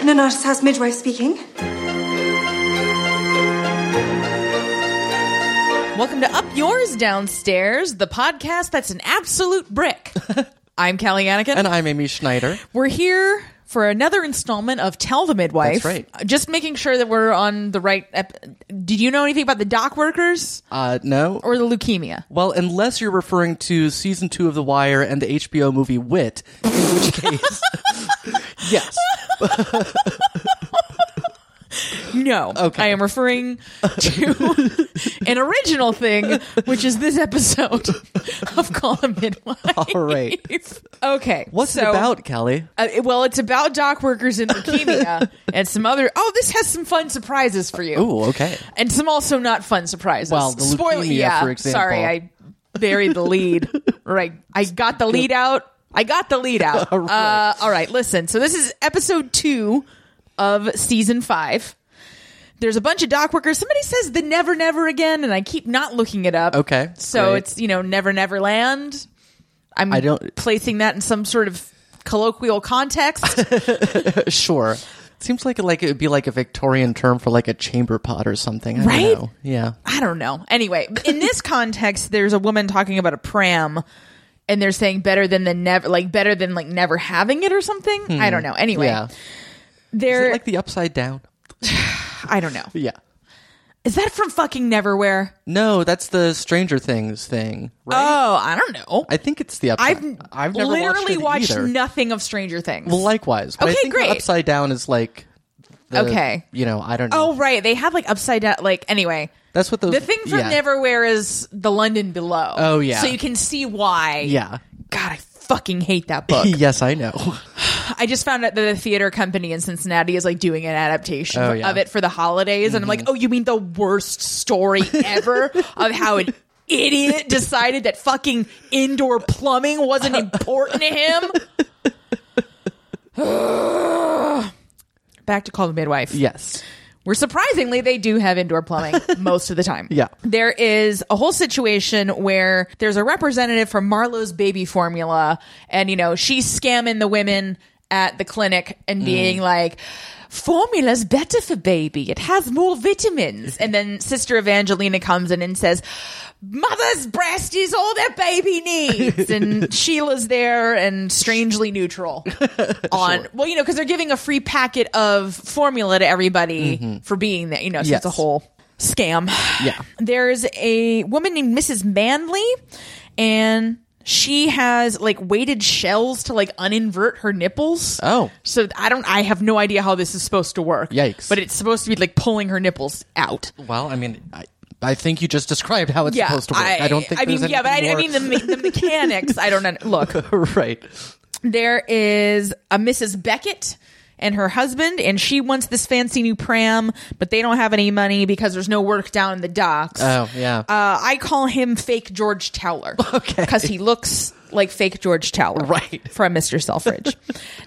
Nonnatus House Midwife speaking. Welcome to Up Yours Downstairs, the podcast that's an absolute brick. I'm Callie Anakin. And I'm Amy Schneider. We're here for another installment of Tell the Midwife. That's right. Just making sure that we're on the right. Ep- Did you know anything about the dock workers Uh, no. or the leukemia? Well, unless you're referring to season two of The Wire and the HBO movie Wit, in which case, yes. No. Okay. I am referring to an original thing, which is this episode of Call the Midwife. All right. Okay. What's it about, Kelly? Uh, well, it's about dock workers in leukemia and some other. Oh, this has some fun surprises for you. Oh, okay. and some also not fun surprises. Well, the Spoiler, leukemia, yeah. for example. Sorry, I buried the lead. right, I got the lead out. I got the lead out. All right. Uh, all right, listen. So this is episode two of season five. There's a bunch of dock workers. Somebody says the Never Never again, and I keep not looking it up. Okay, so great. it's you know Never Never Land. I'm I don't- placing that in some sort of colloquial context. Sure. Seems like like it would be like a Victorian term for like a chamber pot or something. I Right? Don't know. Yeah. I don't know. Anyway, in this context, there's a woman talking about a pram, and they're saying better than the never, like better than like never having it or something. I don't know. Anyway, Hmm. Yeah. It like the upside down? I don't know. Yeah. Is that from fucking Neverwhere? No, that's the Stranger Things thing, right? Oh, I don't know. I think it's the upside. I've I've never literally watched, watched, nothing of Stranger Things. Well, likewise. But I Okay, great. upside down is like. The, Okay. You know, I don't know. oh, right. They have like upside down. Like anyway, That's what those. the thing from yeah. Neverwhere is the London Below. Oh, yeah. So you can see why. Yeah. God, I fucking hate that book. yes, I know. I just found out that the theater company in Cincinnati is like doing an adaptation Oh, yeah. Mm-hmm. of it for the holidays, and I'm like, oh, you mean the worst story ever of how an idiot decided that fucking indoor plumbing wasn't important to him? Back to call the midwife. yes. Where surprisingly, they do have indoor plumbing most of the time. Yeah. There is a whole situation where there's a representative from Marlowe's baby formula, and, you know, she's scamming the women at the clinic and mm. being like, Formula's better for baby. It has more vitamins. And then Sister Evangelina comes in and says, Mother's breast is all that baby needs. And Sheila's there and strangely neutral on, well, you know, because they're giving a free packet of formula to everybody mm-hmm. for being there, you know, so it's a whole scam. Yeah. There's a woman named Mrs. Manley, and she has like weighted shells to like uninvert her nipples. Oh. So I don't I have no idea how this is supposed to work. Yikes. But it's supposed to be like pulling her nipples out. Well, I mean, I, I think you just described how it's yeah. supposed to work. I, don't think I mean yeah, but I, I mean the the mechanics I don't know. Look, right. there is a Mrs. Beckett and her husband, and she wants this fancy new pram, but they don't have any money because there's no work down in the docks. Oh, yeah. Uh, I call him fake George Towler. Okay. Because he looks like fake George Towler. Right. From Mr. Selfridge.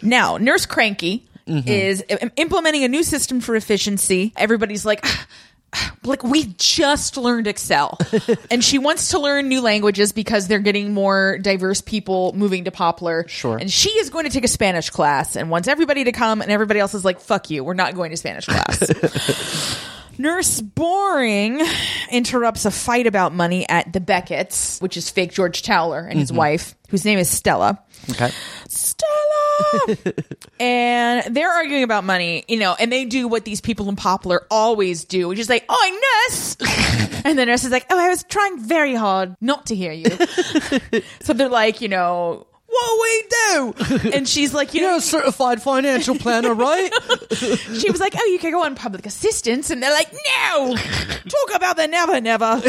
now, Nurse Cranky Mm-hmm. is implementing a new system for efficiency. Everybody's like, "Ah, ah," like we just learned Excel. and she wants to learn new languages because they're getting more diverse people moving to Poplar. Sure. And she is going to take a Spanish class and wants everybody to come, and everybody else is like, fuck you, we're not going to Spanish class. Nurse Boring interrupts a fight about money at the Beckett's, which is fake George Towler and his mm-hmm. wife, whose name is Stella. Okay. Stella! and they're arguing about money, you know, and they do what these people in Poplar always do, which is like, oh, nurse! and the nurse is like, oh, I was trying very hard not to hear you. so they're like, you know, what we do? And she's like, you know, You're a certified financial planner, right? she was like, "Oh, you can go on public assistance," and they're like, "No, talk about the never, never."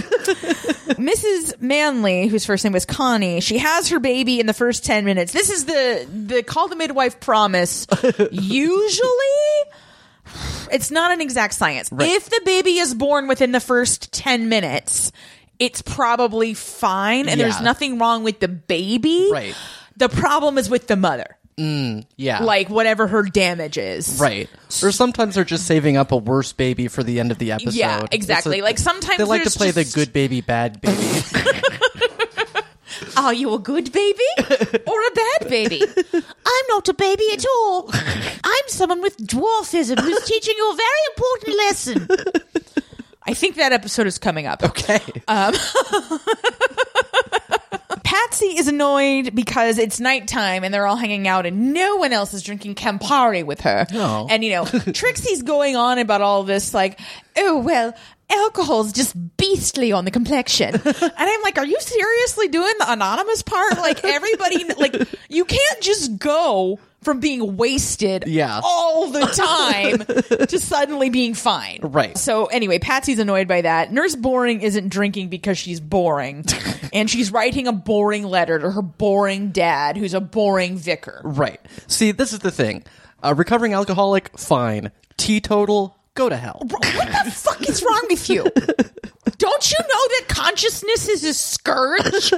Mrs. Manley, whose first name was Connie, she has her baby in the first ten minutes. This is the the call the midwife promise. Usually. It's not an exact science. If the baby is born within the first 10 minutes, it's probably fine and there's nothing wrong with the baby. Right. The problem is with the mother. Mm, yeah. Like whatever her damage is. Right. Or sometimes they're just saving up a worse baby for the end of the episode. Yeah, exactly. a- like sometimes they like to play just- the good baby, bad baby. Are you a good baby or a bad baby? I'm not a baby at all. I'm someone with dwarfism who's teaching you a very important lesson. I think that episode is coming up. Okay. Um, Patsy is annoyed because it's nighttime and they're all hanging out and no one else is drinking Campari with her. Oh. And, you know, Trixie's going on about all this, like, oh, well, alcohol's just beastly on the complexion. and I'm like, are you seriously doing the anonymous part? Like, everybody, like, you can't just go from being wasted Yeah. all the time to suddenly being fine. Right. So anyway, Patsy's annoyed by that. Nurse Boring isn't drinking because she's boring. and she's writing a boring letter to her boring dad, who's a boring vicar. right. See, this is the thing. A recovering alcoholic, fine. Teetotal, go to hell. What the fuck is wrong with you? Don't you know that consciousness is a scourge?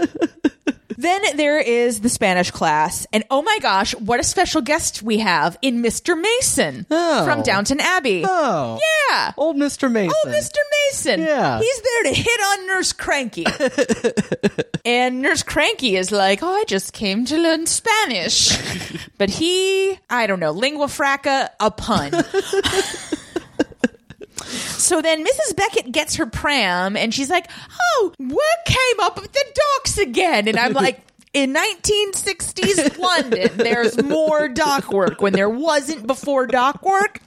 Then there is the Spanish class, and oh my gosh, what a special guest we have in Mr. Mason Oh. from Downton Abbey. Oh. Yeah. Old Mr. Mason. Oh, Mr. Mason. Yeah. He's there to hit on Nurse Cranky. and Nurse Cranky is like, oh, I just came to learn Spanish. but he, I don't know, lingua franca, a pun. So then Mrs. Beckett gets her pram and she's like, Oh, work came up at the docks again. And I'm like, in 1960s London, there's more dock work when there wasn't before dock work.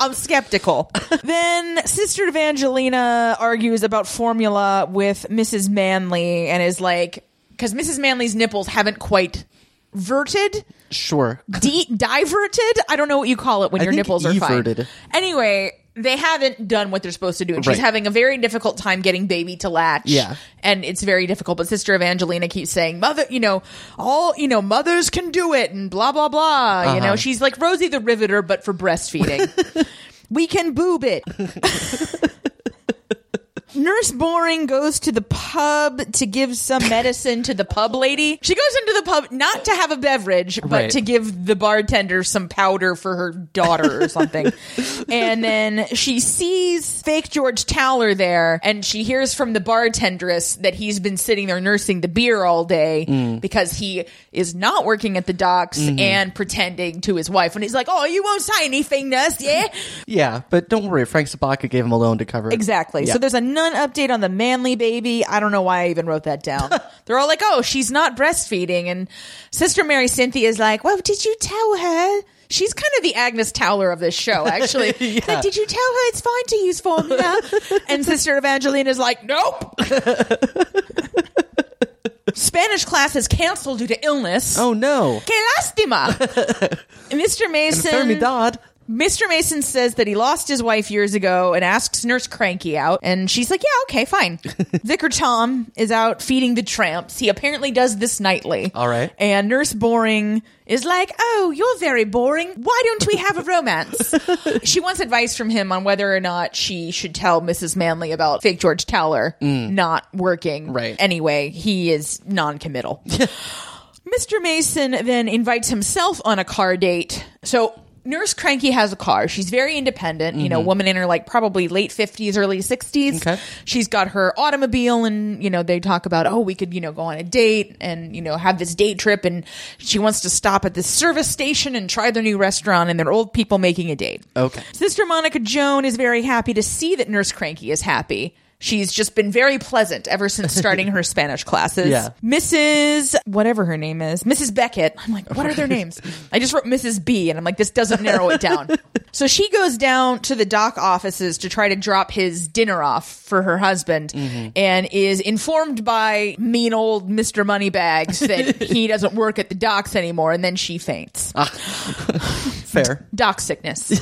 I'm skeptical. then Sister Evangelina argues about formula with Mrs. Manley and is like, because Mrs. Manley's nipples haven't quite verted Sure. de- diverted. I don't know what you call it when I your nipples are everted. fine. Anyway, they haven't done what they're supposed to do, and she's Right. having a very difficult time getting baby to latch. Yeah. and it's very difficult. But Sister Evangelina keeps saying, "Mother, you know, all you know, mothers can do it," and blah blah blah. You know, Uh-huh. she's like Rosie the Riveter, but for breastfeeding. we can boob it. Nurse Boring goes to the pub to give some medicine to the pub lady. She goes into the pub not to have a beverage, but Right. to give the bartender some powder for her daughter or something. and then she sees fake George Towler there, and she hears from the bartenderess that he's been sitting there nursing the beer all day mm. because he is not working at the docks mm-hmm. and pretending to his wife. And he's like, Oh, you won't say anything, nurse, yeah? Yeah, but don't worry. Frank Sobotka gave him a loan to cover it. Exactly. Yeah. So there's a update on the Manley baby. I don't know why I even wrote that down. They're all like, oh, she's not breastfeeding. And Sister Mary Cynthia is like, well, did you tell her? She's kind of the Agnes Towler of this show, actually. Yeah. Like, did you tell her it's fine to use formula? and Sister Evangelina is like, nope. Spanish class is canceled due to illness. Oh no. Que lástima. Mr. Mason. Enfermedad. Mr. Mason says that he lost his wife years ago and asks Nurse Cranky out, and she's like, "Yeah, okay, fine." Vicar Tom is out feeding the tramps. He apparently does this nightly. All right. And Nurse Boring is like, "Oh, you're very boring. Why don't we have a romance?" she wants advice from him on whether or not she should tell Mrs. Manley about fake George Towler mm. not working. Right. Anyway, he is non-committal. Mr. Mason then invites himself on a car date. So Nurse Cranky has a car. She's very independent, you know, mm-hmm. woman in her like probably late 50s, early 60s. Okay. She's got her automobile and, you know, they talk about, oh, we could, you know, go on a date and, you know, have this date trip. And she wants to stop at this service station and try their new restaurant and they're old people making a date. Okay. Sister Monica Joan is very happy to see that Nurse Cranky is happy. She's just been very pleasant ever since starting her Spanish classes. Yeah. Mrs. whatever her name is, Mrs. Beckett. I'm like, what are their names? I just wrote Mrs. B, and I'm like, this doesn't narrow it down. so she goes down to the dock offices to try to drop his dinner off for her husband, mm-hmm. and is informed by mean old Mister Moneybags that he doesn't work at the docks anymore, and then she faints. Ah. Fair. Dock sickness.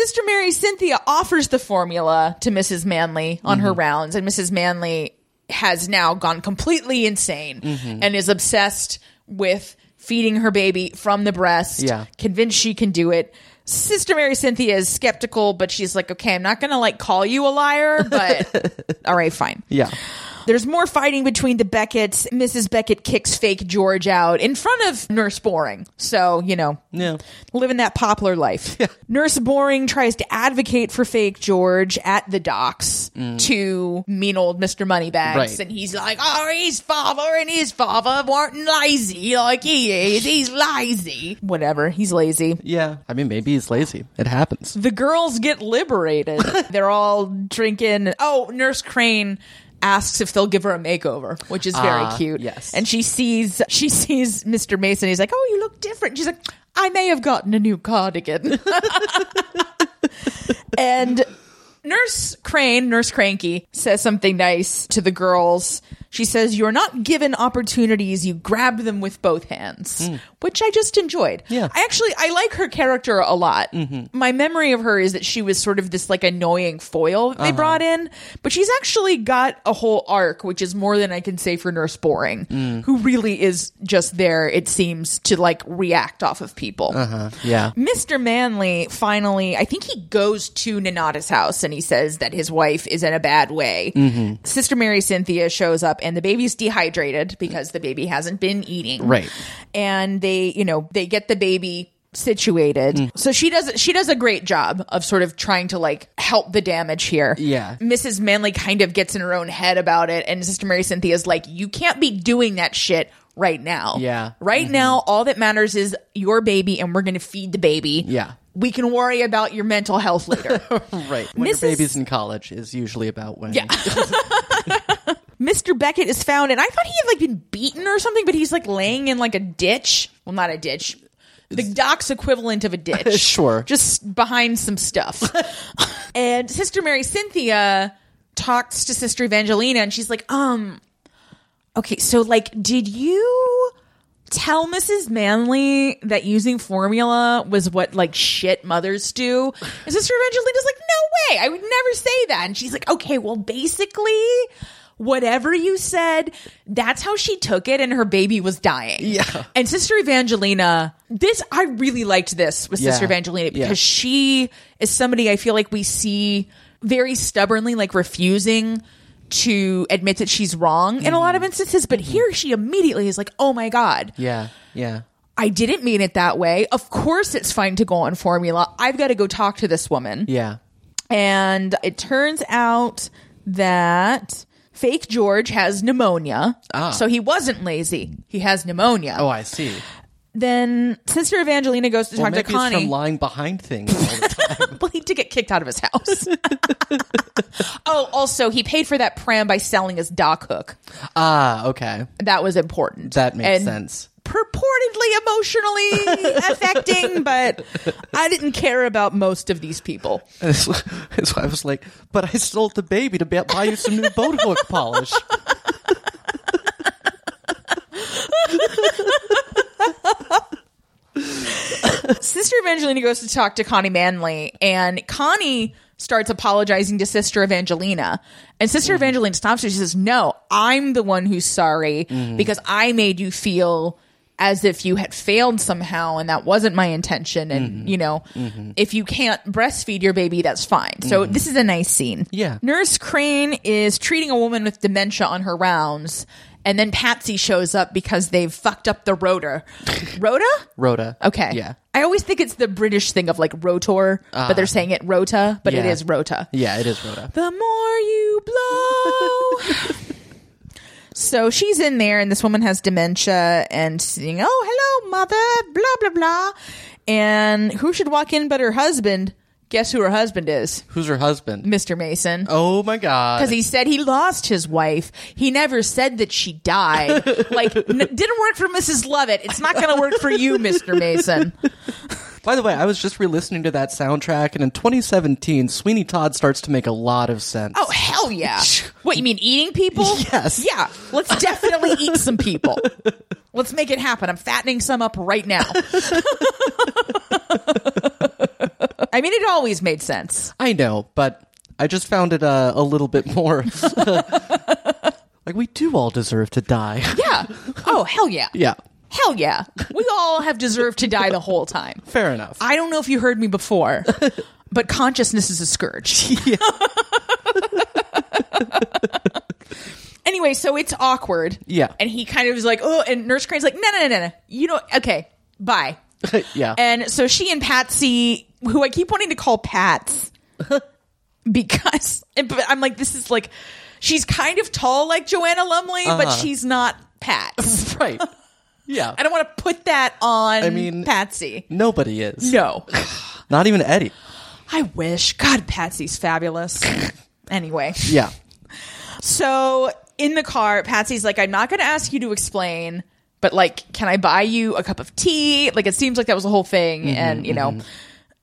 Sister Mary Cynthia offers the formula to Mrs. Manley on Mm-hmm. her rounds, and Mrs. Manley has now gone completely insane Mm-hmm. and is obsessed with feeding her baby from the breast, Yeah. convinced she can do it. Sister Mary Cynthia is skeptical, but she's like, okay, I'm not going to like call you a liar, but all right, fine. Yeah. There's more fighting between the Beckett's. Mrs. Beckett kicks fake George out in front of Nurse Boring. So, you know, Yeah. living that poplar life. Nurse Boring tries to advocate for fake George at the docks mm. to mean old Mr. Moneybags. Right. And he's like, oh, his father and his father weren't lazy like he is. He's lazy. Whatever. He's lazy. Yeah. I mean, maybe he's lazy. It happens. The girls get liberated. They're all drinking. Oh, Nurse Crane asks if they'll give her a makeover, which is very Ah, cute. yes. And she sees she sees Mr. Mason. He's like, "Oh, you look different." She's like, "I may have gotten a new cardigan." and Nurse Crane, Nurse Cranky, says something nice to the girls. She says, You're not given opportunities, you grab them with both hands, which I just enjoyed. Yeah. I actually, I like her character a lot. My memory of her is that she was sort of this like annoying foil that they brought in, but she's actually got a whole arc, which is more than I can say for Nurse Boring, who really is just there, it seems, to like react off of people. Uh, yeah. Mr. Manley finally, I think he goes to Nonnatus house and he says that his wife is in a bad way. Mm-hmm. Sister Mary Cynthia shows up and the baby's dehydrated because the baby hasn't been eating. Right. And they, you know, they get the baby situated. Mm. So she does she does a great job of sort of trying to like help the damage here. Yeah. Mrs. Manley kind of gets in her own head about it and Sister Mary Cynthia's like you can't be doing that shit right now. Yeah. Mm-hmm. Right now all that matters is your baby and we're going to feed the baby. Yeah. We can worry about your mental health later. Right. When Mrs. your baby's in college is usually about when. Yeah. Mr. Beckett is found, and I thought he had like been beaten or something, but he's like laying in like a ditch. Well, not a ditch. The dock's equivalent of a ditch. Sure. Just behind some stuff. and Sister Mary Cynthia talks to Sister Evangelina, and she's like, um, okay, so like, did you tell Mrs. Manley that using formula was what like shit mothers do? And Sister Evangelina's like, no way, I would never say that. And she's like, okay, well, basically, whatever you said, that's how she took it, and her baby was dying. Yeah. And Sister Evangelina, this I really liked this with Sister Yeah. Evangelina because Yeah. she is somebody I feel like we see very stubbornly like refusing to admit that she's wrong in a lot of mm-hmm. instances, but here she immediately is like, "Oh my god, Yeah. Yeah. I didn't mean it that way. Of course it's fine to go on formula. I've got to go talk to this woman." Yeah. And it turns out that fake George has pneumonia. Ah. So he wasn't lazy. He has pneumonia. Oh, I see. Then Sister Evangelina goes to talk to maybe it's Connie. from lying behind things all the time. well, he did get kicked out of his house. oh, also, he paid for that pram by selling his dock hook. ah, okay. That was important. That makes And sense. Purportedly emotionally affecting, but I didn't care about most of these people. And so, and so I was like, but I sold the baby to buy you some new boat hook polish. Sister Evangelina goes to talk to Connie Manley, and Connie starts apologizing to Sister Evangelina. And Sister mm. Evangelina stops her. She says, No, I'm the one who's sorry mm. because I made you feel as if you had failed somehow and that wasn't my intention. And, mm-hmm. you know, mm-hmm. if you can't breastfeed your baby, that's fine. So mm-hmm. this is a nice scene. Yeah. Nurse Crane is treating a woman with dementia on her rounds. And then Patsy shows up because they've fucked up the rotor. Rota? Rhoda. Okay. Yeah. I always think it's the British thing of like rotor, but they're ah. saying it rota, but it Yeah. is rota. Yeah, it is rota. The more you blow. so she's in there, and this woman has dementia and saying, Oh, hello, mother, blah, blah, blah. And who should walk in but her husband? Guess who her husband is? Who's her husband? Mr. Mason. Oh my god. Because he said he lost his wife. He never said that she died. like, n- didn't work for Mrs. Lovett. It's not going to work for you, Mr. Mason. By the way, I was just re-listening to that soundtrack, and in 2017, Sweeney Todd starts to make a lot of sense. Oh hell yeah! What you mean eating people? Yes. Yeah, let's definitely eat some people. Let's make it happen. I'm fattening some up right now. I mean, it always made sense. I know, but I just found it uh, a little bit more like we do all deserve to die. Yeah. Oh hell yeah. yeah, Hell yeah. We all have deserved to die the whole time. fair enough. I don't know if you heard me before, but consciousness is a scourge. anyway, anyway, so it's awkward. Yeah. And he kind of is like, oh, and Nurse Crane's like, no, no, no, no, no. You know, okay, bye. yeah. And so she and Patsy, who I keep wanting to call Pats, because but I'm like, this is like, she's kind of tall like Joanna Lumley, but Uh-huh. she's not Pats. right. Yeah. I don't want to put that on I mean- Patsy. Nobody is. No. Not even Eddie. I wish. God, Patsy's fabulous. anyway. Yeah. So in the car, Patsy's like, I'm not going to ask you to explain, but like, can I buy you a cup of tea? Like, it seems like that was the whole thing. Mm-hmm, and, you know, mm-hmm.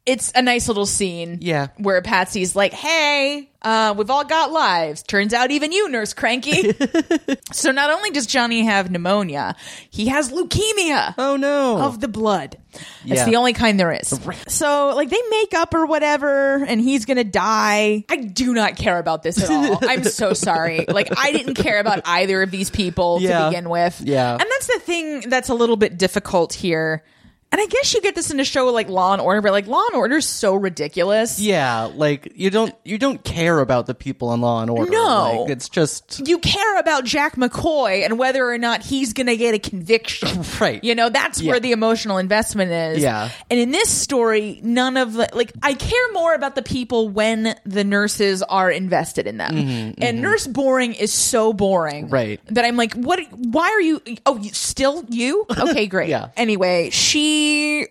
It's a nice little scene. Yeah. Where Patsy's like, hey, uh, we've all got lives. Turns out even you, Nurse Cranky. so not only does Johnny have pneumonia, he has leukemia Oh no. of the blood. It's Yeah. the only kind there is. So, like, they make up or whatever, and he's gonna die. I do not care about this at all. I'm so sorry. Like, I didn't care about either of these people Yeah. to begin with. Yeah. And that's the thing that's a little bit difficult here. And I guess you get this in a show like Law and Order, but like Law and Order is so ridiculous. yeah, like you don't you don't care about the people in Law and Order. No. Like, it's just You care about Jack McCoy and whether or not he's going to get a conviction. Right. You know, that's Yeah. where the emotional investment is. Yeah. And in this story, none of the, like, I care more about the people when the nurses are invested in them. and Nurse Boring is so boring. Mm-hmm, Right. That I'm like, what, why are you, oh, you, still you? Okay, great. Yeah. Anyway, she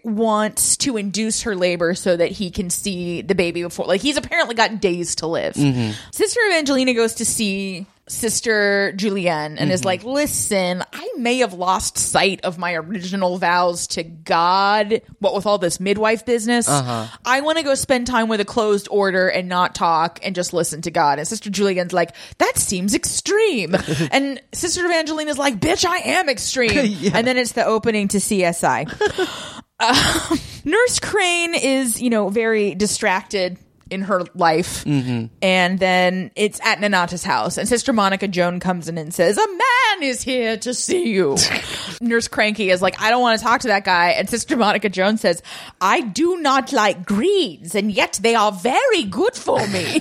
wants to induce her labor so that he can see the baby before, like, he's apparently got days to live. Mm-hmm. Sister Evangelina goes to see Sister Julienne and is Mm-hmm. like, listen, I may have lost sight of my original vows to God. What with all this midwife business? Uh-huh. I want to go spend time with a closed order and not talk and just listen to God. And Sister Julienne's like, that seems extreme. and Sister Evangelina's like, bitch, I am extreme. Yeah. And then it's the opening to CSI. Um, Nurse Crane is, you know, very distracted in her life. Mm-hmm. And then it's at Nonnatus house, and Sister Monica Joan comes in and says, A man is here to see you. Nurse Cranky is like, I don't want to talk to that guy. And Sister Monica Joan says, I do not like greens, and yet they are very good for me.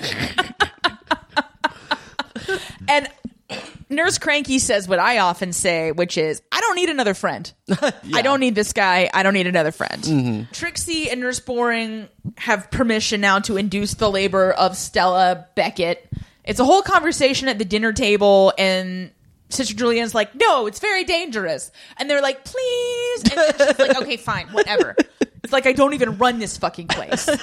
and Nurse Cranky says what I often say, which is, I don't need another friend. I don't need this guy. I don't need another friend. Mm-hmm. Trixie and Nurse Boring have permission now to induce the labor of Stella Beckett. It's a whole conversation at the dinner table, and Sister Julienne's like, no, it's very dangerous. And they're like, please. And she's like, okay, fine, whatever. It's like, I don't even run this fucking place.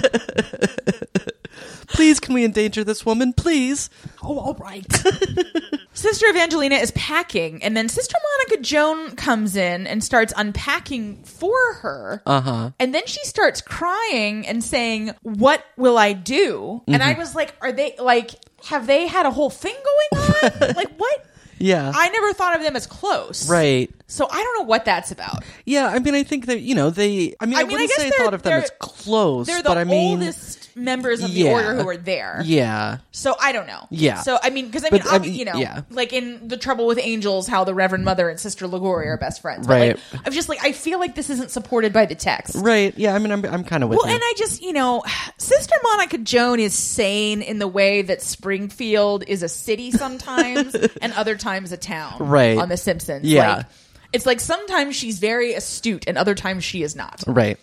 please can we endanger this woman? Please. Oh, all right. Sister Evangelina is packing, and then Sister Monica Joan comes in and starts unpacking for her. Uh huh. And then she starts crying and saying, What will I do? And I was like, Are they like, have they had a whole thing going on? like, what? Yeah. I never thought of them as close. right. So I don't know what that's about. Yeah, I mean I think that you know, they I mean I, I mean, wouldn't guess say thought of them as close, They're the but I mean oldest members of the yeah. order who are there. Yeah. So I don't know. Yeah. So I mean, because I mean, But, I mean, you know, yeah. like in the Trouble with Angels, how the Reverend Mother and Sister Liguori are best friends. But, Right. Like, I'm just like, I feel like this isn't supported by the text. Right. Yeah, I mean I'm I'm kind of with Well, you. and I just, you know, Sister Monica Joan is sane in the way that Springfield is a city sometimes and other times a town. Right. On The Simpsons. Yeah. Like, it's like sometimes she's very astute and other times she is not. right.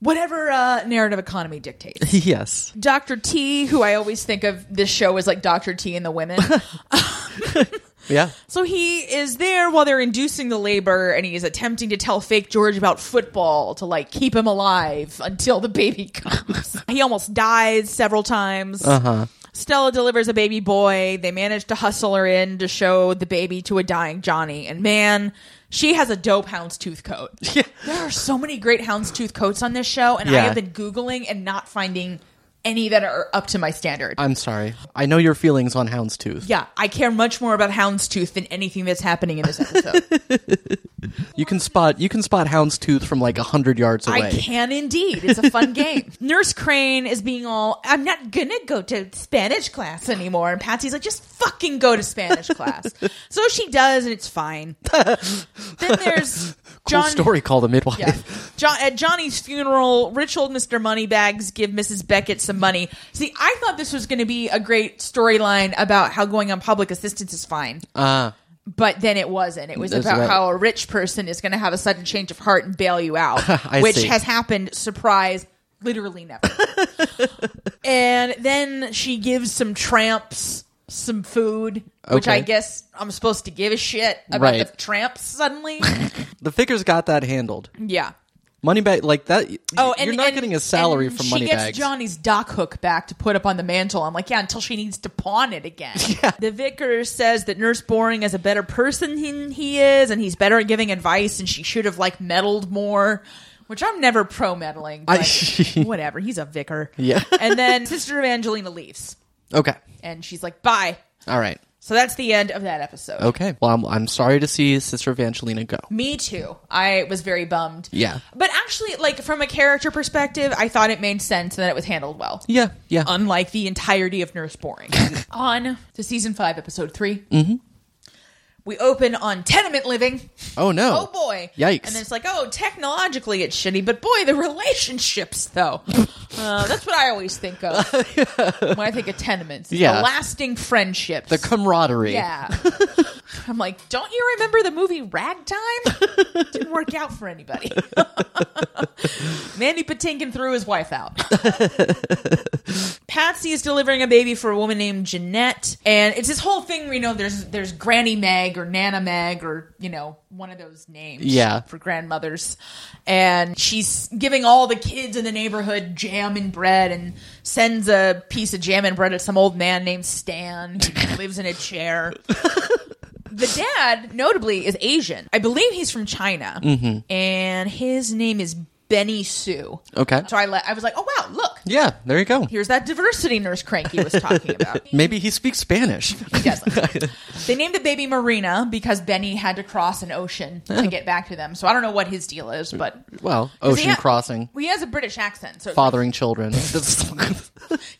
Whatever uh, narrative economy dictates. yes. Dr. T, who I always think of this show as like Dr. T and the women. Yeah. so he is there while they're inducing the labor and he is attempting to tell fake George about football to like keep him alive until the baby comes. he almost dies several times. Uh-huh. Stella delivers a baby boy. They manage to hustle her in to show the baby to a dying Johnny. And man, she has a dope houndstooth coat. There are so many great houndstooth coats on this show, and I Yeah. have been Googling and not finding any that are up to my standard. I'm sorry. I know your feelings on Houndstooth. yeah, I care much more about houndstooth than anything that's happening in this episode. You can spot you can spot Houndstooth from like a hundred yards away. I can indeed. It's a fun game. Nurse Crane is being all, I'm not gonna go to Spanish class anymore. And Patsy's like, just fucking go to Spanish class. so she does, and it's fine. then there's Cool John- story called a midwife. Yeah. John, at Johnny's funeral, rich old Mr. Moneybags give Mrs. Beckett some money. See, I thought this was going to be a great storyline about how going on public assistance is fine. Uh, But then it wasn't. It was That's about right. how a rich person is going to have a sudden change of heart and bail you out, which see. has happened, surprise, literally never. and then she gives some tramps some food, which I guess I'm supposed to give a shit about Right. the tramps suddenly. the vicar's got that handled. yeah. Moneybag, like that. Oh, and you're not and- getting a salary and from she gets Johnny's dock hook back to put up on the mantle. I'm like, yeah, until she needs to pawn it again. The vicar says that Nurse Boring is a better person than he is, and he's better at giving advice, and she should have like meddled more. Which I'm never pro meddling, but whatever. He's a vicar. Yeah. and then Sister Evangelina leaves, okay. and she's like, "Bye." All right. So that's the end of that episode. Okay. Well, I'm, I'm sorry to see Sister Evangelina go. Me too. I was very bummed. Yeah. But actually, like from a character perspective, I thought it made sense and that it was handled well. Yeah. Yeah. Unlike the entirety of Nurse Boring. on to season five, episode 3 Mm-hmm. We open on tenement living. oh no. Oh boy. Yikes. And then it's like, oh, technologically it's shitty, but boy, the relationships though. Uh, that's what I always think of when I think of tenements. It's Yeah. The lasting friendships. the camaraderie. Yeah. I'm like, don't you remember the movie Ragtime? Didn't work out for anybody. Mandy Patinkin threw his wife out. Patsy is delivering a baby for a woman named Jeanette, and it's this whole thing. where, You know, there's there's Granny Meg or Nana Meg or you know one of those names. Yeah. for grandmothers, and she's giving all the kids in the neighborhood jam and bread, and sends a piece of jam and bread to some old man named Stan who lives in a chair. The dad, notably, is Asian. I believe he's from China, mm-hmm. and his name is Benny Sue. Okay. So I let I was like, oh wow, look, Yeah. There you go. here's that diversity nurse Cranky was talking about. Maybe he speaks Spanish. He doesn't. they named the baby Marina because Benny had to cross an ocean to get back to them. So I don't know what his deal is, but well, ocean ha- crossing, well, he has a British accent. So fathering children.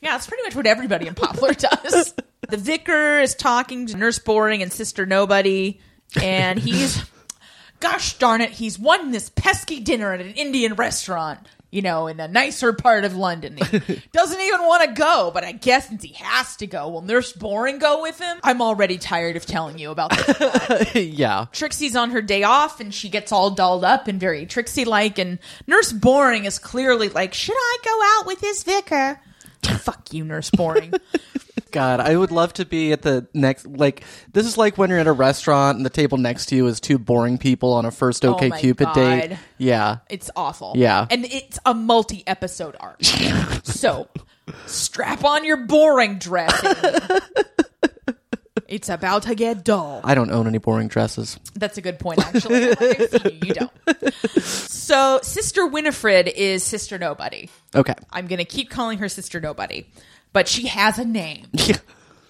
Yeah, that's pretty much what everybody in Poplar does. the vicar is talking to Nurse Boring and Sister Nobody, and he's, gosh darn it, he's won this pesky dinner at an Indian restaurant, you know, in a nicer part of London. He doesn't even want to go, but I guess since he has to go, will Nurse Boring go with him? I'm already tired of telling you about this. yeah. Trixie's on her day off and she gets all dolled up and very Trixie like. And Nurse Boring is clearly like, Should I go out with this vicar? Fuck you, Nurse Boring. God, I would love to be at the next. Like, this is like when you're at a restaurant and the table next to you is two boring people on a first oh OK Oh my Cupid date. Yeah. It's awful. Yeah. And it's a multi episode arc. so strap on your boring dressing. it's about to get dull. I don't own any boring dresses. That's a good point, actually. I've seen you, you don't. So, Sister Winifred is Sister Nobody. Okay. I'm going to keep calling her Sister Nobody, but she has a name.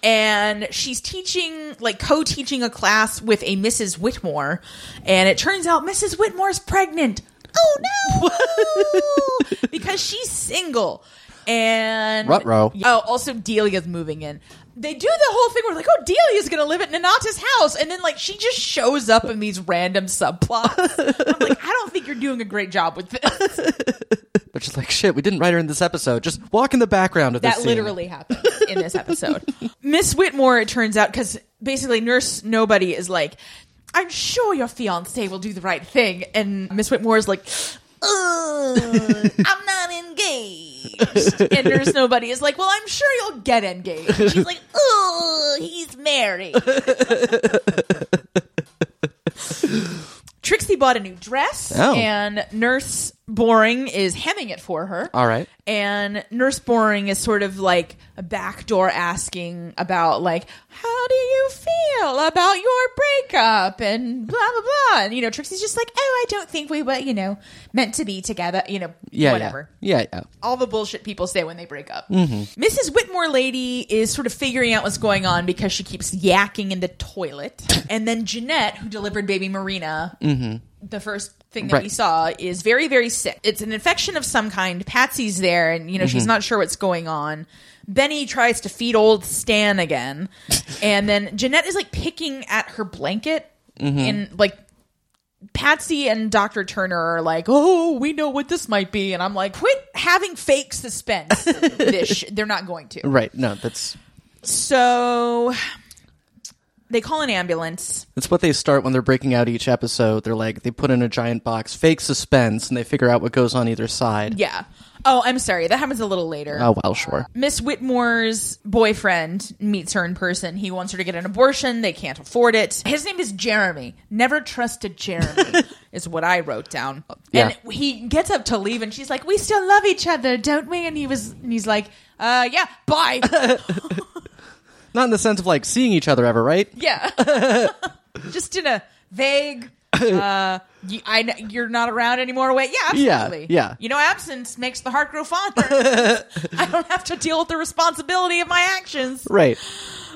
And she's teaching like co-teaching a class with a Mrs. Whitmore and it turns out Mrs. Whitmore's pregnant. Oh no. because she's single. And Ruh-roh. Oh, also Delia's moving in. They do the whole thing where like, oh, Delia's gonna live at Nonnatus house, and then like she just shows up in these random subplots. I'm like, I don't think you're doing a great job with this. But she's like, shit, we didn't write her in this episode. Just walk in the background of this That scene. literally happens in this episode. Miss Whitmore, it turns out, because basically Nurse Nobody is like, I'm sure your fiance will do the right thing. And Miss Whitmore is like, "Ugh, I'm not engaged. And Nurse Nobody is like, well, I'm sure you'll get engaged. She's like, oh, he's married. Trixie bought a new dress, Oh. and Nurse Boring is hemming it for her All right. and nurse boring is sort of like a backdoor asking about like how do you feel about your breakup and blah blah blah and you know trixie's just like oh i don't think we were you know meant to be together you know Yeah. whatever Yeah. Yeah. yeah. all the bullshit people say when they break up. Mm-hmm. Mrs. Whitmore lady is sort of figuring out what's going on because she keeps yakking in the toilet. and then Jeanette, who delivered baby Marina, the first thing that. Right. we saw, is very, very sick. It's an infection of some kind. Patsy's there, and you know Mm-hmm. she's not sure what's going on. Benny tries to feed old Stan again, and then Jeanette is like picking at her blanket Mm-hmm. in like Patsy and Dr. Turner are like, "Oh, we know what this might be," and I'm like, "Quit having fake suspense." this sh- they're not going to. Right. No, that's So they call an ambulance. that's what they start when they're breaking out each episode. They're like they put in a giant box, fake suspense, and they figure out what goes on either side. Yeah. Oh, I'm sorry. That happens a little later. Oh well, sure. Miss Whitmore's boyfriend meets her in person. He wants her to get an abortion. They can't afford it. His name is Jeremy. Never trusted Jeremy, is what I wrote down. Yeah. And he gets up to leave, and she's like, "We still love each other, don't we?" And he was, and he's like, "Uh, yeah, bye." Not in the sense of like seeing each other ever, right? yeah, just in a vague. Uh, you, I, you're not around anymore. Wait, yeah, Yeah, absolutely. yeah. You know, absence makes the heart grow fonder. I don't have to deal with the responsibility of my actions. Right.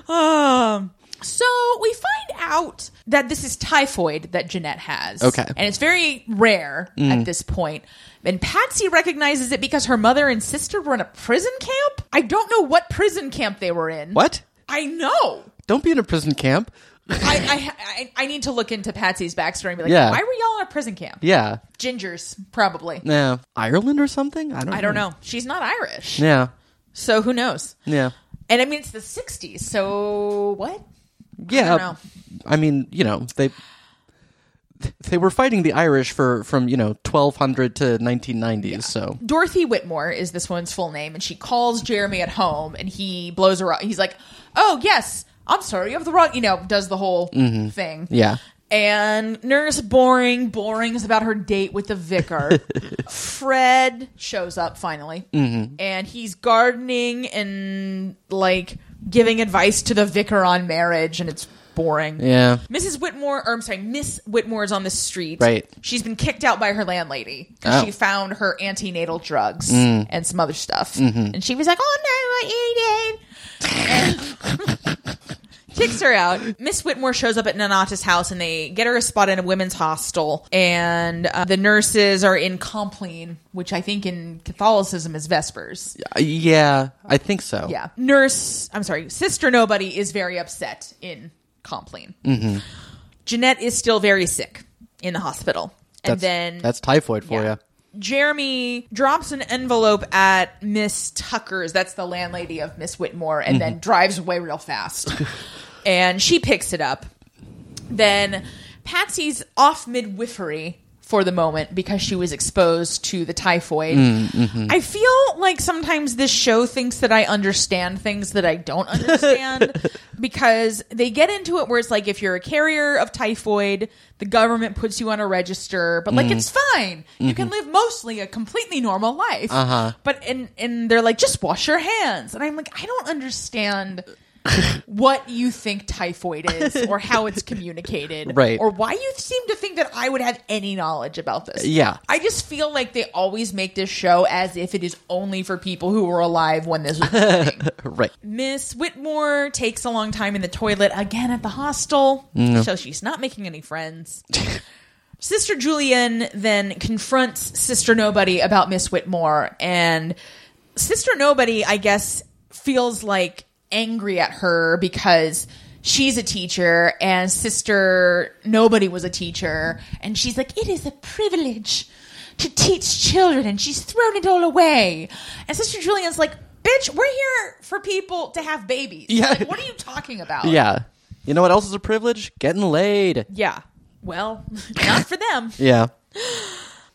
Um, so we find out that this is typhoid that Jeanette has. Okay. Mm. And it's very rare at this point. And Patsy recognizes it because her mother and sister were in a prison camp. I don't know what prison camp they were in. What? I know. Don't be in a prison camp. I, I, I, I need to look into Patsy's backstory and be like, Yeah. why were y'all in a prison camp? Yeah. Gingers, probably. Yeah. Ireland or something? I don't. I don't know. She's not Irish. Yeah. So who knows? Yeah. And I mean, it's the 60s. So what? Yeah. know. I mean, you know, they they were fighting the Irish for from you know 1200 to 1990s. So Dorothy Whitmore is this woman's full name, and she calls Jeremy at home, and he blows her up. He's like, "Oh yes, I'm sorry, you have the wrong," you know, does the whole mm-hmm. thing. yeah. And Nurse Boring, Boring is about her date with the vicar. Fred shows up finally, mm-hmm. and he's gardening and like giving advice to the vicar on marriage, and it's boring. Yeah. Mrs. Whitmore, or I'm sorry, Miss Whitmore is on the street. Right. She's been kicked out by her landlady 'cause Oh. Mm. she found her antenatal drugs and some other stuff. Mm-hmm. And she was like, oh no, what you did. And kicks her out. Miss Whitmore shows up at Nonnatus house and they get her a spot in a women's hostel. And uh, the nurses are in Compline, which I think in Catholicism is Vespers. Uh, Yeah. I think so. Yeah. Nurse, I'm sorry, Sister Nobody is very upset in Compline. Mm-hmm. Jeanette is still very sick in the hospital. And That's, then that's typhoid for Yeah. you. Jeremy drops an envelope at Miss Tucker's, that's the landlady of Miss Whitmore, and Mm-hmm. then drives away real fast. and she picks it up. Then Patsy's off midwifery for the moment because she was exposed to the typhoid. Mm-hmm. I feel like sometimes this show thinks that I understand things that I don't understand because they get into it where it's like if you're a carrier of typhoid, the government puts you on a register, but like Mm-hmm. it's fine. You can live mostly a completely normal life. Uh-huh. But and and they're like just wash your hands. And I'm like I don't understand what you think typhoid is or how it's communicated Right. or why you seem to think that I would have any knowledge about this. Yeah. I just feel like they always make this show as if it is only for people who were alive when this was happening. Right. Miss Whitmore takes a long time in the toilet again at the hostel, mm-hmm. so she's not making any friends. Sister Julienne then confronts Sister Nobody about Miss Whitmore, and Sister Nobody, I guess, feels like angry at her because she's a teacher and Sister Nobody was a teacher, and she's like, it is a privilege to teach children, and she's thrown it all away. And Sister Julienne's like, bitch, we're here for people to have babies. Yeah. Like, what are you talking about? Yeah. You know what else is a privilege? Getting laid. Yeah. Well, not for them. Yeah.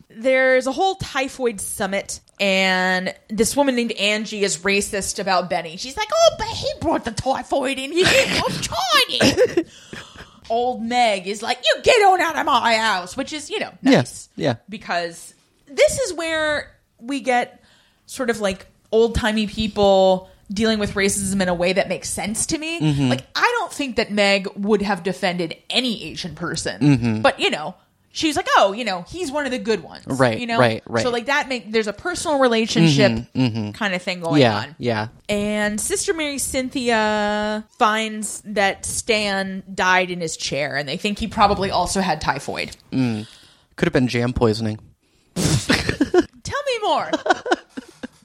there's a whole typhoid summit and this woman named Angie is racist about Benny. She's like, "Oh, but he brought the typhoid in here. I'm tiny." Old Meg is like, "You get on out of my house," which is, you know, nice. Yeah. Yeah. Because this is where we get sort of like old-timey people dealing with racism in a way that makes sense to me. Mm-hmm. Like I don't think that Meg would have defended any Asian person. Mm-hmm. But, you know, she's like, "Oh, you know, he's one of the good ones." Right, You know? right, right. So like that make there's a personal relationship mm-hmm, mm-hmm. kind of thing going Yeah. on. Yeah. And Sister Mary Cynthia finds that Stan died in his chair, and they think he probably also had typhoid. Mm. Could have been jam poisoning. Tell me more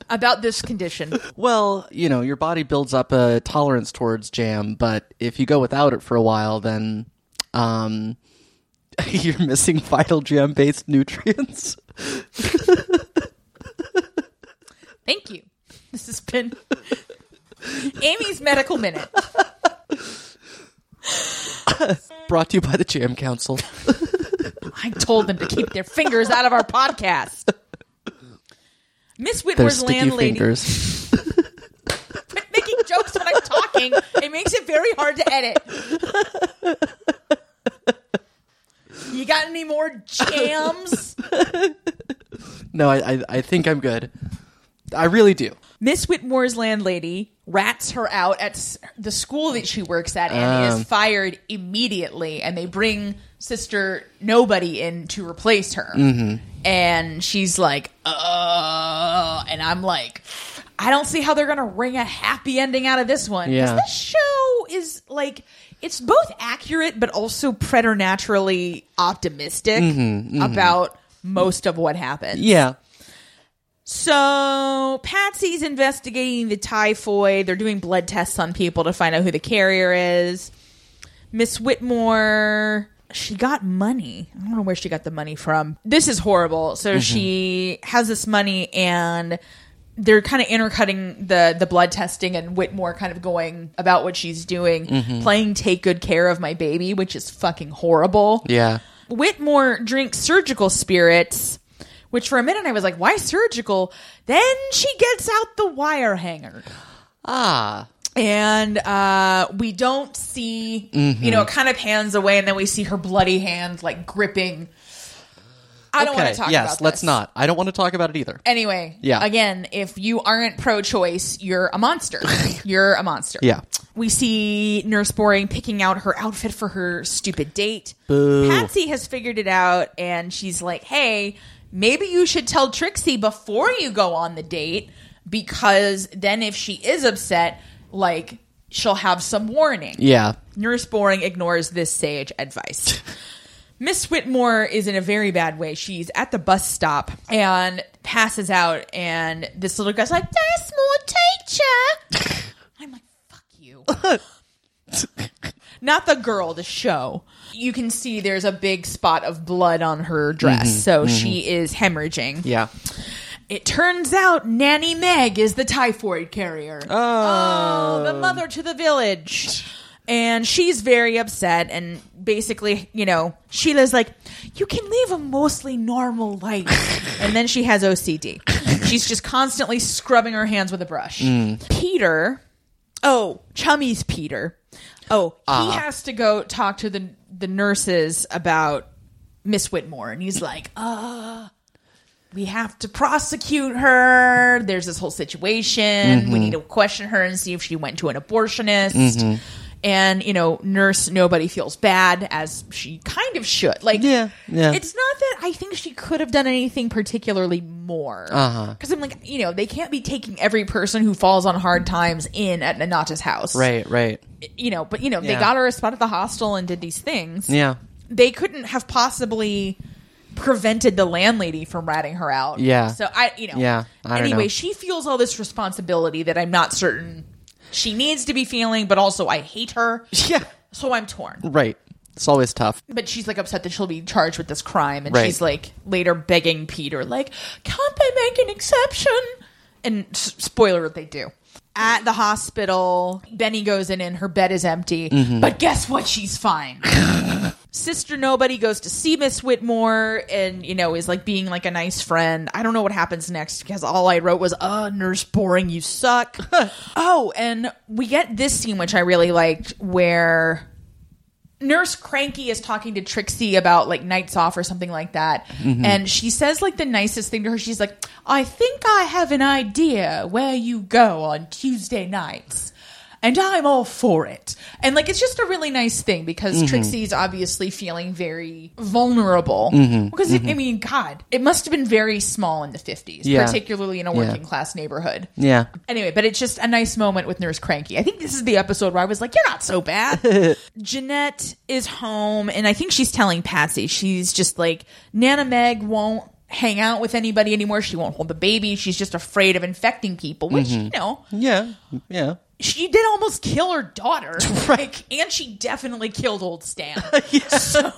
about this condition. Well, you know, your body builds up a tolerance towards jam, but if you go without it for a while, then um, You're missing vital gem based nutrients. Thank you. This has been Amy's Medical Minute. Brought to you by the Jam Council. I told them to keep their fingers out of our podcast. Miss sticky landlady. fingers. Quit making jokes when I'm talking. It makes it very hard to edit. You got any more jams? No, I, I I think I'm good. I really do. Miss Whitmore's landlady rats her out at s- the school that she works at and Um. is fired immediately. And they bring Sister Nobody in to replace her. Mm-hmm. And she's like, uh, and I'm like, I don't see how they're going to wring a happy ending out of this one. 'Cause Yeah. this show is like, it's both accurate, but also preternaturally optimistic about most of what happens. Mm-hmm, Yeah. So Patsy's investigating the typhoid. They're doing blood tests on people to find out who the carrier is. Miss Whitmore, she got money. I don't know where she got the money from. This is horrible. So she has this money and they're kind of intercutting the the blood testing and Whitmore kind of going about what she's doing, playing take good care of my baby, which is fucking horrible. Yeah. Whitmore drinks surgical spirits, which for a minute I was like, why surgical? Then she gets out the wire hanger. Ah. And uh, we don't see, you know, it kind of pans away, and then we see her bloody hand like gripping. I don't want to talk about it. yes, about let's not. I don't want to talk about it either. Anyway, Yeah. Again, if you aren't pro-choice, you're a monster. you're a monster. Yeah. We see Nurse Boring picking out her outfit for her stupid date. Boo. Patsy has figured it out, and she's like, "Hey, maybe you should tell Trixie before you go on the date, because then if she is upset, like." She'll have some warning. Yeah. Nurse Boring ignores this sage advice. Miss Whitmore is in a very bad way. She's at the bus stop and passes out, and this little guy's like, "There's more teacher." I'm like, "Fuck you." Not the girl, the show. You can see there's a big spot of blood on her dress, mm-hmm. so mm-hmm. she is hemorrhaging. Yeah. It turns out Nanny Meg is the typhoid carrier. Oh, oh the mother to the village. And she's very upset. And basically, you know, Sheila's like, you can live a mostly normal life. and then she has OCD. She's just constantly scrubbing her hands with a brush. Mm. Peter, oh, Chummy's Peter. Oh, he ah. has to go talk to the the nurses about Miss Whitmore, and he's like, uh, we have to prosecute her. There's this whole situation. We mm-hmm. need to question her and see if she went to an abortionist. Mm-hmm. And, you know, nurse nobody feels bad as she kind of should. Like, Yeah, yeah. it's not that I think she could have done anything particularly more. Uh-huh. Because I'm like, you know, they can't be taking every person who falls on hard times in at Nonnatus House. Right, right. You know, but, you know, they got her a spot at the hostel and did these things Yeah. they couldn't have possibly prevented the landlady from ratting her out. Yeah. So I, you know. Yeah, I anyway, know. she feels all this responsibility that I'm not certain she needs to be feeling, but also I hate her. Yeah. So I'm torn. Right. It's always tough. But she's like upset that she'll be charged with this crime, and Right. she's like later begging Peter, like, "Can't they make an exception?" And s- spoiler, they do. At the hospital, Benny goes in and her bed is empty. Mm-hmm. But guess what? She's fine. Sister Nobody goes to see Miss Whitmore and, you know, is like being like a nice friend. I don't know what happens next because all I wrote was, uh, nurse boring, you suck. oh, and we get this scene, which I really liked, where Nurse Cranky is talking to Trixie about like nights off or something like that. And she says like the nicest thing to her. She's like, I think I have an idea where you go on Tuesday nights. And I'm all for it. And like, it's just a really nice thing because mm-hmm. Trixie's obviously feeling very vulnerable. Mm-hmm. Because, it, I mm-hmm. mean, God, it must have been very small in the 50s, Yeah. particularly in a Yeah. working class neighborhood. Yeah. Anyway, but it's just a nice moment with Nurse Cranky. I think this is the episode where I was like, you're not so bad. Jeanette is home, and I think she's telling Patsy, she's just like, Nana Meg won't hang out with anybody anymore. She won't hold the baby. She's just afraid of infecting people, which, you know, Yeah, yeah. She did almost kill her daughter. Like, and she definitely killed old Stan. So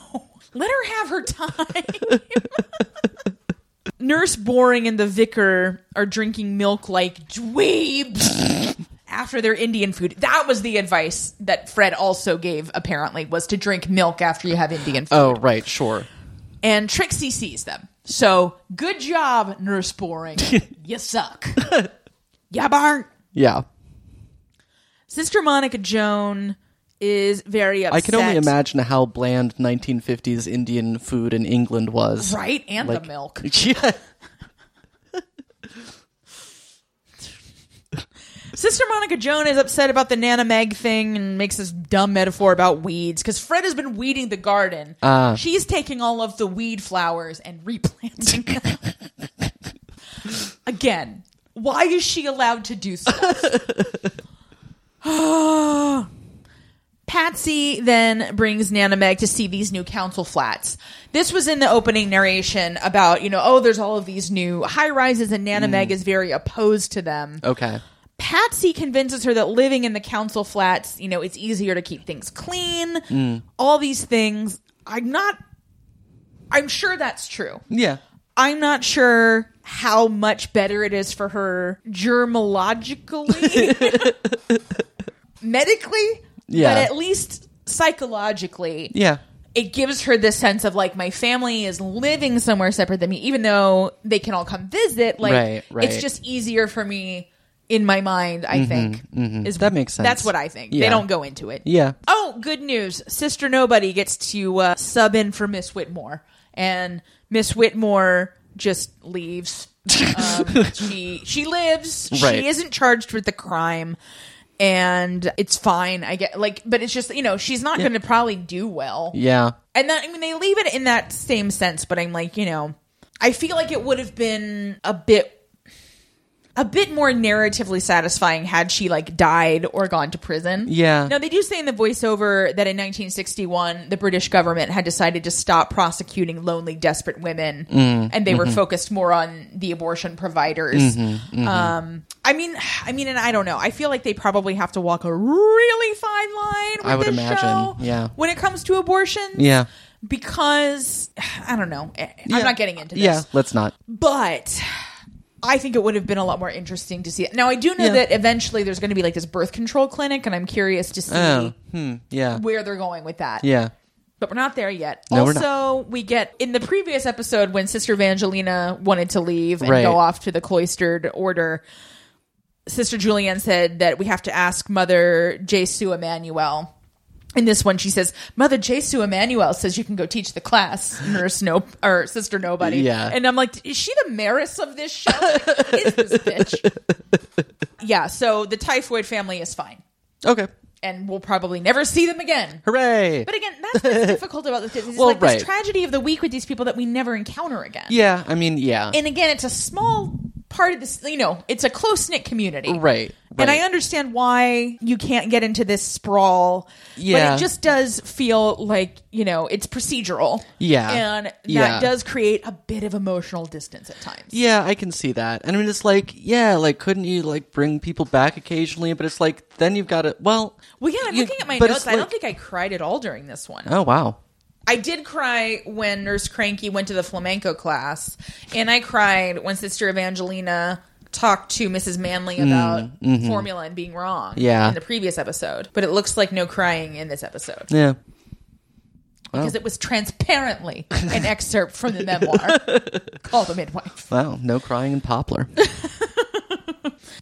let her have her time. Nurse Boring and the vicar are drinking milk like dweebs after their Indian food. That was the advice that Fred also gave, apparently, was to drink milk after you have Indian food. Oh, right, sure. And Trixie sees them. So good job, Nurse Boring. you suck. yeah, Bart. Yeah. Sister Monica Joan is very upset. I can only imagine how bland 1950s Indian food in England was. Right, and Like- the milk. Yeah. Sister Monica Joan is upset about the Nana Meg thing and makes this dumb metaphor about weeds because Fred has been weeding the garden. Ah. She's taking all of the weed flowers and replanting them. Again, why is she allowed to do stuff? Patsy then brings Nana Meg to see these new council flats. This was in the opening narration about, you know, oh, there's all of these new high rises and Nana Meg mm. is very opposed to them. Okay. Patsy convinces her that living in the council flats, you know, it's easier to keep things clean, mm. all these things. I'm not, I'm sure that's true. Yeah. I'm not sure how much better it is for her germologically, medically, Yeah. but at least psychologically, Yeah. it gives her this sense of like my family is living somewhere separate than me, even though they can all come visit. Like Right, right. it's just easier for me in my mind. I think is That makes sense. That's what I think. They don't go into it. Yeah. Oh, good news! Sister Nobody gets to uh, sub in for Miss Whitmore, and Miss Whitmore just leaves. Um, she she lives. Right. She isn't charged with the crime, and it's fine. I get like, but it's just you know she's not going to probably do well. Yeah. And then I mean, they leave it in that same sense, but I'm like, you know, I feel like it would have been a bit, a bit more narratively satisfying had she like died or gone to prison. Yeah. Now they do say in the voiceover that in 1961 the British government had decided to stop prosecuting lonely, desperate women, mm, and they were mm-hmm. focused more on the abortion providers. Mm-hmm, mm-hmm. Um, I mean, I mean, and I don't know. I feel like they probably have to walk a really fine line. With I would this imagine, show yeah. when it comes to abortion, Yeah. because I don't know. I- Yeah. I'm not getting into this. Yeah. Let's not. But I think it would have been a lot more interesting to see it. Now I do know Yeah. that eventually there's going to be like this birth control clinic and I'm curious to see Oh. Hmm. Yeah. where they're going with that. Yeah. But we're not there yet. No, we're also, we get in the previous episode when Sister Evangelina wanted to leave and Right. go off to the cloistered order. Sister Julienne said that we have to ask Mother Jesu Emmanuel. In this one, she says, "Mother Jesu Emmanuel says you can go teach the class, Nurse No or Sister Nobody." Yeah. and I'm like, "Is she the mayoress of this show? Like, who is this bitch?" yeah. So the typhoid family is fine, Okay. and we'll probably never see them again. Hooray. But again, that's what's difficult about this. It's Well, like right. this tragedy of the week with these people that we never encounter again. yeah. I mean, yeah. And again, it's a small part of this. You know, it's a close knit community, right. And I understand why you can't get into this sprawl. Yeah. But it just does feel like, you know, it's procedural. Yeah. And that Yeah. does create a bit of emotional distance at times. Yeah, I can see that. And I mean, it's like, yeah, like, couldn't you like bring people back occasionally? But it's like, then you've got to. Well, Well, yeah, I'm you- looking at my notes. I don't think I cried at all during this one. Oh wow. I did cry when Nurse Cranky went to the flamenco class, and I cried when Sister Evangelina talked to Mrs. Manley mm, about mm-hmm. formula and being wrong Yeah. in the previous episode. But it looks like no crying in this episode Yeah. because it was transparently an excerpt from the memoir called The Midwife. Wow. No crying in Poplar.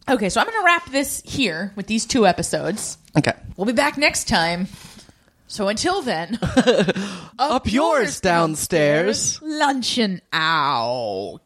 Okay, so I'm going to wrap this here with these two episodes. Okay. We'll be back next time. So until then, Up yours downstairs. luncheon out.